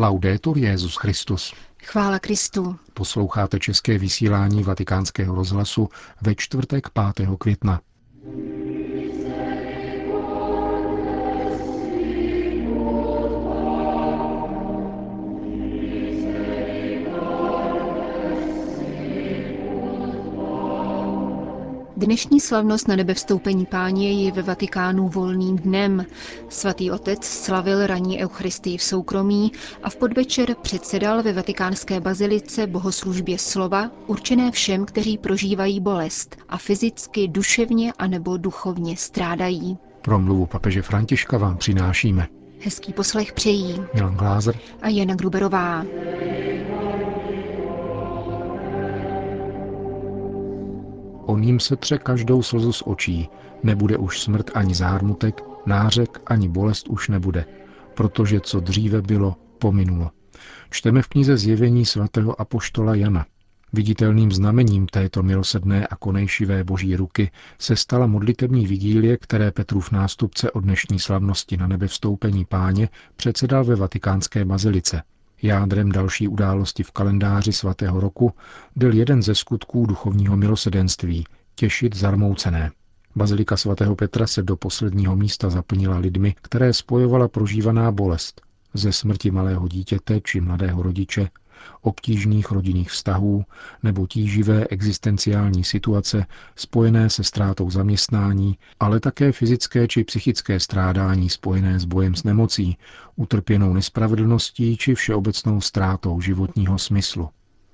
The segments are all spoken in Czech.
Laudetur Jezus Christus. Chvála Kristu. Posloucháte české vysílání Vatikánského rozhlasu ve čtvrtek 5. května. Dnešní slavnost na nebevstoupení páně je ve Vatikánu volným dnem. Svatý otec slavil ranní eucharistii v soukromí a v podvečer předsedal ve vatikánské bazilice bohoslužbě slova určené všem, kteří prožívají bolest a fyzicky, duševně a nebo duchovně strádají. Promluvu papeže Františka vám přinášíme. Hezký poslech přejí Milan Glázer a Jana Gruberová. On jim se tře každou slzu z očí, nebude už smrt ani zármutek, nářek ani bolest už nebude, protože co dříve bylo, pominulo. Čteme v knize Zjevení svatého apoštola Jana. Viditelným znamením této milosedné a konejšivé boží ruky se stala modlitební vigílie, které Petrův nástupce od dnešní slavnosti na nebe vstoupení páně předsedal ve vatikánské bazilice – Jádrem další události v kalendáři svatého roku byl jeden ze skutků duchovního milosedenství – těšit zarmoucené. Bazilika svatého Petra se do posledního místa zaplnila lidmi, které spojovala prožívaná bolest ze smrti malého dítěte či mladého rodiče, obtížných rodinných vztahů nebo tíživé existenciální situace spojené se ztrátou zaměstnání, ale také fyzické či psychické strádání spojené s bojem s nemocí, utrpěnou nespravedlností či všeobecnou ztrátou životního smyslu.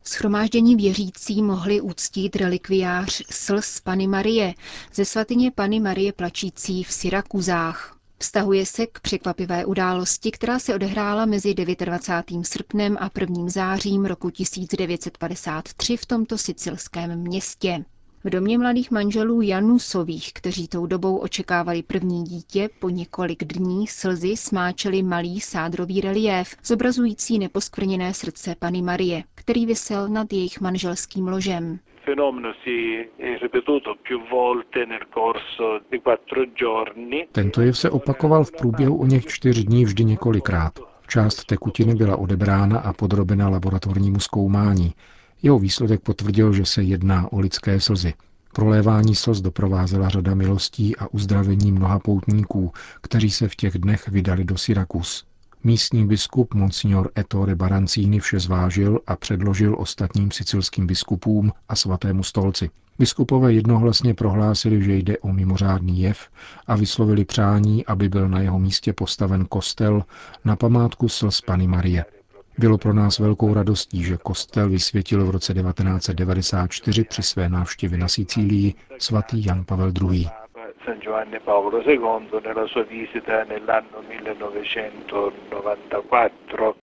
Schromáždění věřící mohli uctít relikviář slz Pany Marie ze svatyně Pany Marie plačící v Syrakuzách. Vztahuje se k překvapivé události, která se odehrála mezi 29. srpnem a 1. zářím roku 1953 v tomto sicilském městě. V domě mladých manželů Janusových, kteří tou dobou očekávali první dítě, po několik dní slzy smáčeli malý sádrový reliéf, zobrazující neposkvrněné srdce Pany Marie, který vysel nad jejich manželským ložem fenomeno si è ripetuto più volte nel corso di quattro giorni. Tento jev se opakoval v průběhu o něch čtyř dní vždy několikrát. Část tekutiny byla odebrána a podrobena laboratornímu zkoumání. Jeho výsledek potvrdil, že se jedná o lidské slzy. Prolévání slz doprovázela řada milostí a uzdravení mnoha poutníků, kteří se v těch dnech vydali do Syrakus. Místní biskup Monsignor Ettore Barancini vše zvážil a předložil ostatním sicilským biskupům a svatému stolci. Biskupové jednohlasně prohlásili, že jde o mimořádný jev a vyslovili přání, aby byl na jeho místě postaven kostel na památku slz Pany Marie. Bylo pro nás velkou radostí, že kostel vysvětil v roce 1994 při své návštěvě na Sicílii svatý Jan Pavel II. San Giovanni Paolo II nella sua visita nell'anno 1994.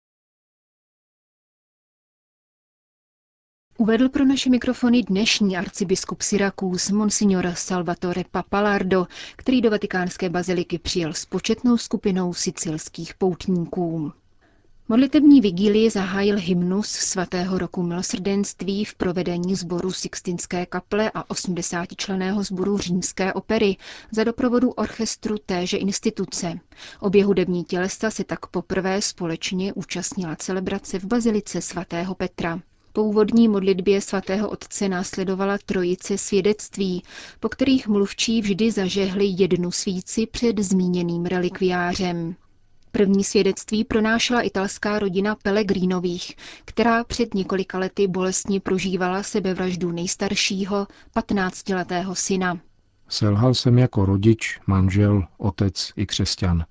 Uvedl pro naše mikrofony dnešní arcibiskup Syracuse Monsignor Salvatore Papalardo, který do vatikánské baziliky přijel s početnou skupinou sicilských poutníků. Modlitební vigílii zahájil hymnus svatého roku milosrdenství v provedení sboru Sixtinské kaple a 80 členého sboru římské opery za doprovodu orchestru téže instituce. Obě hudební tělesa se tak poprvé společně účastnila celebrace v bazilice svatého Petra. Po úvodní modlitbě svatého otce následovala trojice svědectví, po kterých mluvčí vždy zažehli jednu svíci před zmíněným relikviářem. První svědectví pronášela italská rodina Pelegrínových, která před několika lety bolestně prožívala sebevraždu nejstaršího, 15-letého syna. Selhal jsem jako rodič, manžel, otec i křesťan,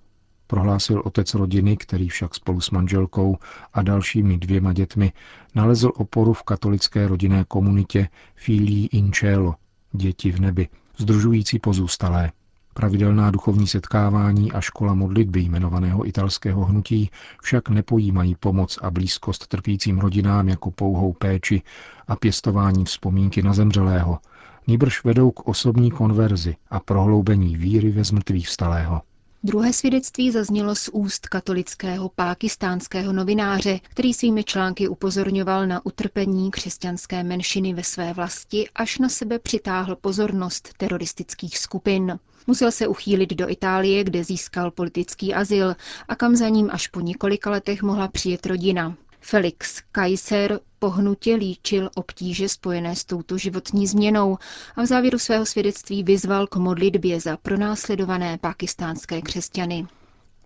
prohlásil otec rodiny, který však spolu s manželkou a dalšími dvěma dětmi nalezl oporu v katolické rodinné komunitě Filii in Cielo, děti v nebi, združující pozůstalé. Pravidelná duchovní setkávání a škola modlitby jmenovaného italského hnutí však nepojímají pomoc a blízkost trpícím rodinám jako pouhou péči a pěstování vzpomínky na zemřelého, nýbrž vedou k osobní konverzi a prohloubení víry ve zmrtvých vstalého. Druhé svědectví zaznělo z úst katolického pákistánského novináře, který svými články upozorňoval na utrpení křesťanské menšiny ve své vlasti, až na sebe přitáhl pozornost teroristických skupin. Musel se uchýlit do Itálie, kde získal politický azyl a kam za ním až po několika letech mohla přijet rodina. Felix Kaiser pohnutě líčil obtíže spojené s touto životní změnou a v závěru svého svědectví vyzval k modlitbě za pronásledované pakistánské křesťany.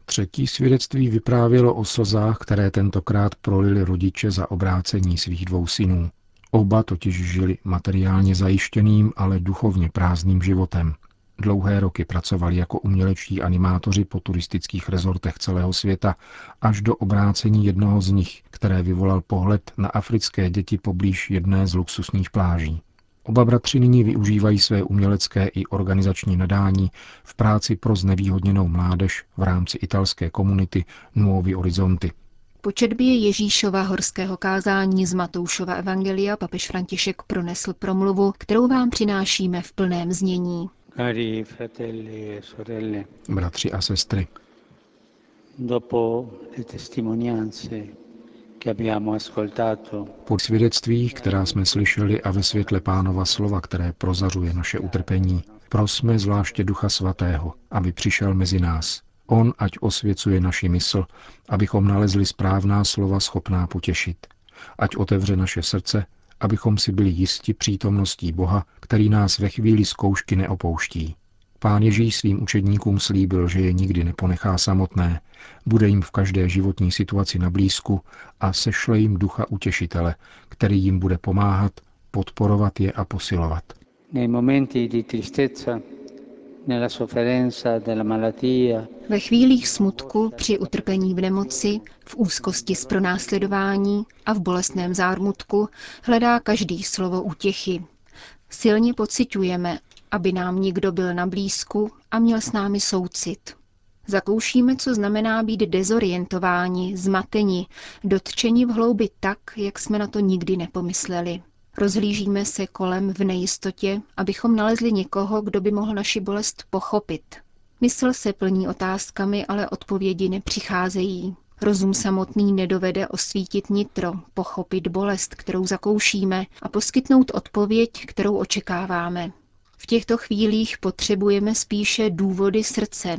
Třetí svědectví vyprávělo o slzách, které tentokrát prolili rodiče za obrácení svých dvou synů. Oba totiž žili materiálně zajištěným, ale duchovně prázdným životem. Dlouhé roky pracovali jako umělečtí animátoři po turistických rezortech celého světa až do obrácení jednoho z nich, které vyvolal pohled na africké děti poblíž jedné z luxusních pláží. Oba bratři nyní využívají své umělecké i organizační nadání v práci pro znevýhodněnou mládež v rámci italské komunity Nuovi Horizonti. Po četbě Ježíšova horského kázání z Matoušova Evangelia papež František pronesl promluvu, kterou vám přinášíme v plném znění. E bratři a sestry, po svědectvích, která jsme slyšeli a ve světle pánova slova, které prozařuje naše utrpení, prosme zvláště Ducha Svatého, aby přišel mezi nás. On ať osvěcuje naši mysl, abychom nalezli správná slova schopná potěšit. Ať otevře naše srdce, abychom si byli jisti přítomností Boha, který nás ve chvíli zkoušky neopouští. Pán Ježíš svým učedníkům slíbil, že je nikdy neponechá samotné, bude jim v každé životní situaci na blízku a sešle jim ducha utěšitele, který jim bude pomáhat, podporovat je a posilovat. Nei momenti di tristezza ve chvílích smutku, při utrpení v nemoci, v úzkosti z pronásledování a v bolestném zármutku hledá každý slovo útěchy. Silně pociťujeme, aby nám někdo byl na blízku a měl s námi soucit. Zakoušíme, co znamená být dezorientováni, zmateni, dotčeni v hloubi tak, jak jsme na to nikdy nepomysleli. Rozhlížíme se kolem v nejistotě, abychom nalezli někoho, kdo by mohl naši bolest pochopit. Mysl se plní otázkami, ale odpovědi nepřicházejí. Rozum samotný nedovede osvítit nitro, pochopit bolest, kterou zakoušíme a poskytnout odpověď, kterou očekáváme. V těchto chvílích potřebujeme spíše důvody srdce,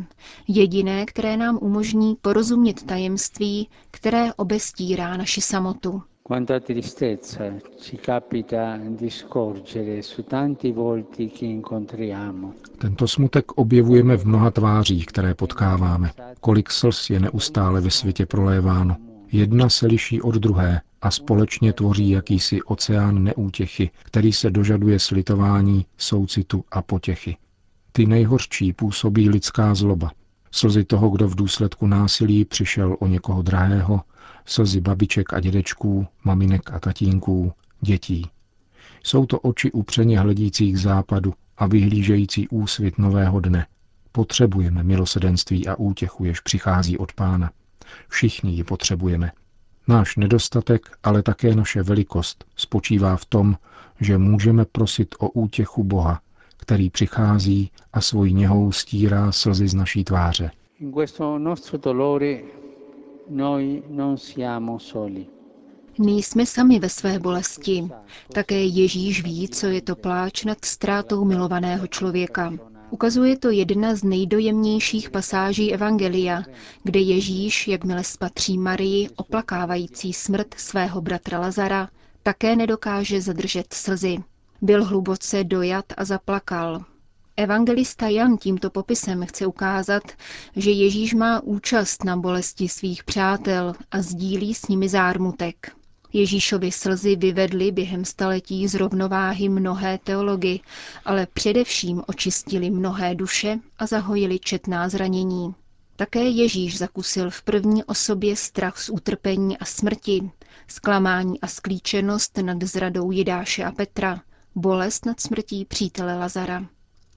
jediné, které nám umožní porozumět tajemství, které obestírá naši samotu. Quanta tristezza ci capita di scorgere su tanti volti che incontriamo. Tento smutek objevujeme v mnoha tvářích, které potkáváme. Kolik slz je neustále ve světě proléváno. Jedna se liší od druhé a společně tvoří jakýsi oceán neútěchy, který se dožaduje slitování, soucitu a potěchy. Ty nejhorší působí lidská zloba. Slzy toho, kdo v důsledku násilí přišel o někoho drahého, slzy babiček a dědečků, maminek a tatínků, dětí. Jsou to oči upřeně hledících západu a vyhlížející úsvit nového dne. Potřebujeme milosedenství a útěchu, jež přichází od pána. Všichni ji potřebujeme. Náš nedostatek, ale také naše velikost spočívá v tom, že můžeme prosit o útěchu Boha, který přichází a svojí něhou stírá slzy z naší tváře. Nejsme sami ve své bolesti. Také Ježíš ví, co je to pláč nad ztrátou milovaného člověka. Ukazuje to jedna z nejdojemnějších pasáží Evangelia, kde Ježíš, jakmile spatří Marii, oplakávající smrt svého bratra Lazara, také nedokáže zadržet slzy. Byl hluboce dojat a zaplakal. Evangelista Jan tímto popisem chce ukázat, že Ježíš má účast na bolesti svých přátel a sdílí s nimi zármutek. Ježíšovi slzy vyvedly během staletí z rovnováhy mnohé teology, ale především očistili mnohé duše a zahojili četná zranění. Také Ježíš zakusil v první osobě strach z utrpení a smrti, zklamání a sklíčenost nad zradou Jidáše a Petra, bolest nad smrtí přítele Lazara.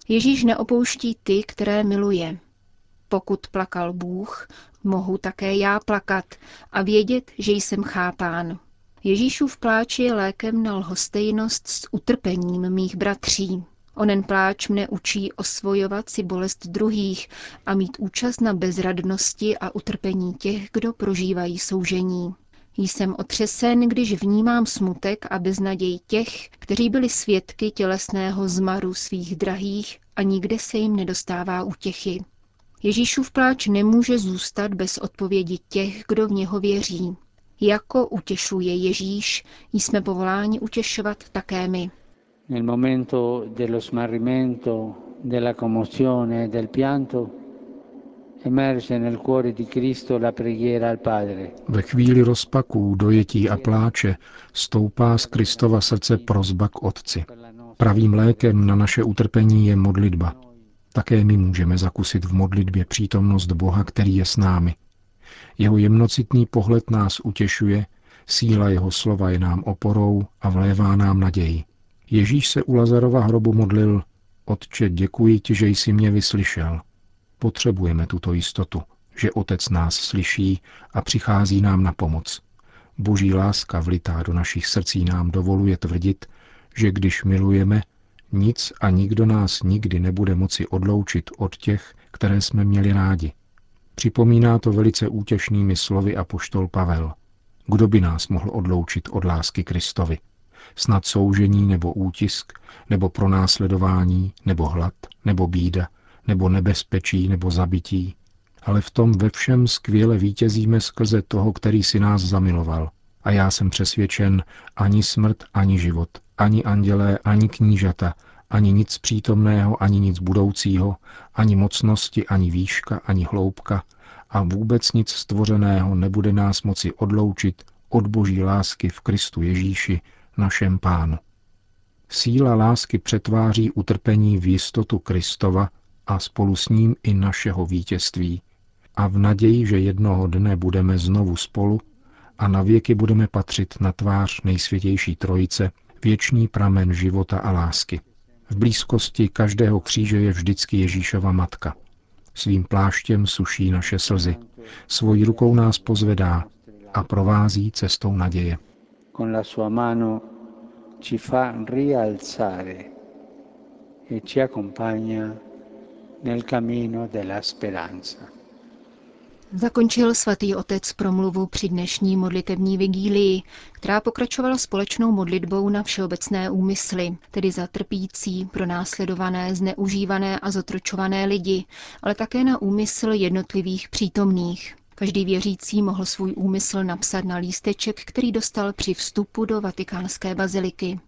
Ježíš neopouští ty, které miluje. Pokud plakal Bůh, mohu také já plakat a vědět, že jsem chápán. Ježíšův pláč je lékem na lhostejnost s utrpením mých bratří. Onen pláč mne učí osvojovat si bolest druhých a mít účast na bezradnosti a utrpení těch, kdo prožívají soužení. Jsem otřesen, když vnímám smutek a beznaděj těch, kteří byli svědky tělesného zmaru svých drahých a nikde se jim nedostává útěchy. Ježíšův pláč nemůže zůstat bez odpovědi těch, kdo v něho věří. Jako utěšuje Ježíš, jsme povoláni utěšovat také my. Nel momento dello smarrimento, della commozione, del pianto, ve chvíli rozpaků, dojetí a pláče stoupá z Kristova srdce prozba k Otci. Pravým lékem na naše utrpení je modlitba. Také my můžeme zakusit v modlitbě přítomnost Boha, který je s námi. Jeho jemnocitný pohled nás utěšuje, síla jeho slova je nám oporou a vlévá nám naději. Ježíš se u Lazarova hrobu modlil, Otče, děkuji ti, že jsi mě vyslyšel. Potřebujeme tuto jistotu, že Otec nás slyší a přichází nám na pomoc. Boží láska vlitá do našich srdcí nám dovoluje tvrdit, že když milujeme, nic a nikdo nás nikdy nebude moci odloučit od těch, které jsme měli rádi. Připomíná to velice útěšnými slovy a poštol Pavel. Kdo by nás mohl odloučit od lásky Kristovi? Snad soužení nebo útisk, nebo pronásledování, nebo hlad, nebo bída, nebo nebezpečí, nebo zabití, ale v tom ve všem skvěle vítězíme skrze toho, který si nás zamiloval. A já jsem přesvědčen, ani smrt, ani život, ani andělé, ani knížata, ani nic přítomného, ani nic budoucího, ani mocnosti, ani výška, ani hloubka a vůbec nic stvořeného nebude nás moci odloučit od boží lásky v Kristu Ježíši, našem pánu. Síla lásky přetváří utrpení v jistotu Kristova a spolu s ním i našeho vítězství. A v naději, že jednoho dne budeme znovu spolu a na věky budeme patřit na tvář nejsvětější trojice, věčný pramen života a lásky. V blízkosti každého kříže je vždycky Ježíšova matka. Svým pláštěm suší naše slzy, svojí rukou nás pozvedá a provází cestou naděje. Con la sua mano ci fa rialzare e ci accompagna nel camino della speranza. Zakončil svatý otec promluvu při dnešní modlitební vigílii, která pokračovala společnou modlitbou na všeobecné úmysly, tedy za trpící, pronásledované, zneužívané a zotročované lidi, ale také na úmysl jednotlivých přítomných. Každý věřící mohl svůj úmysl napsat na lísteček, který dostal při vstupu do vatikánské baziliky.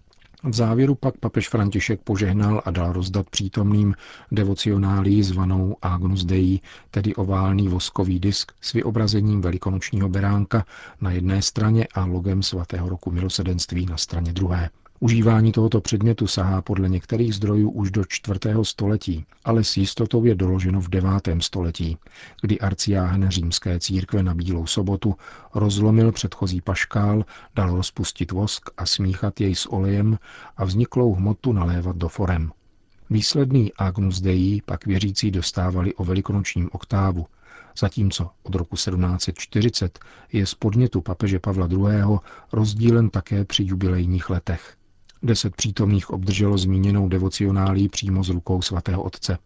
V závěru pak papež František požehnal a dal rozdat přítomným devocionálí zvanou Agnus Dei, tedy oválný voskový disk s vyobrazením velikonočního beránka na jedné straně a logem svatého roku milosedenství na straně druhé. Užívání tohoto předmětu sahá podle některých zdrojů už do čtvrtého století, ale s jistotou je doloženo v devátém století, kdy arciáhen římské církve na Bílou sobotu rozlomil předchozí paškál, dal rozpustit vosk a smíchat jej s olejem a vzniklou hmotu nalévat do forem. Výsledný Agnus Dei pak věřící dostávali o velikonočním oktávu, zatímco od roku 1740 je z podnětu papeže Pavla II. rozdílen také při jubilejních letech. Deset přítomných obdrželo zmíněnou devocionálí přímo z rukou svatého otce.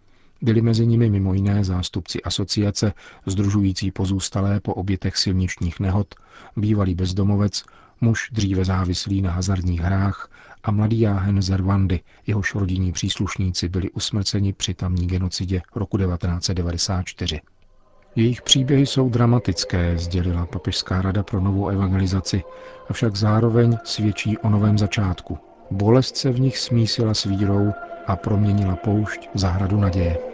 Byli mezi nimi mimo jiné zástupci asociace, združující pozůstalé po obětech silničních nehod, bývalý bezdomovec, muž dříve závislý na hazardních hrách a mladý jáhen z Rwandy, jehož rodinní příslušníci byli usmrceni při tamní genocidě roku 1994. Jejich příběhy jsou dramatické, sdělila Papežská rada pro novou evangelizaci, avšak zároveň svědčí o novém začátku, Bolest se v nich smísila s vírou a proměnila poušť v zahradu naděje.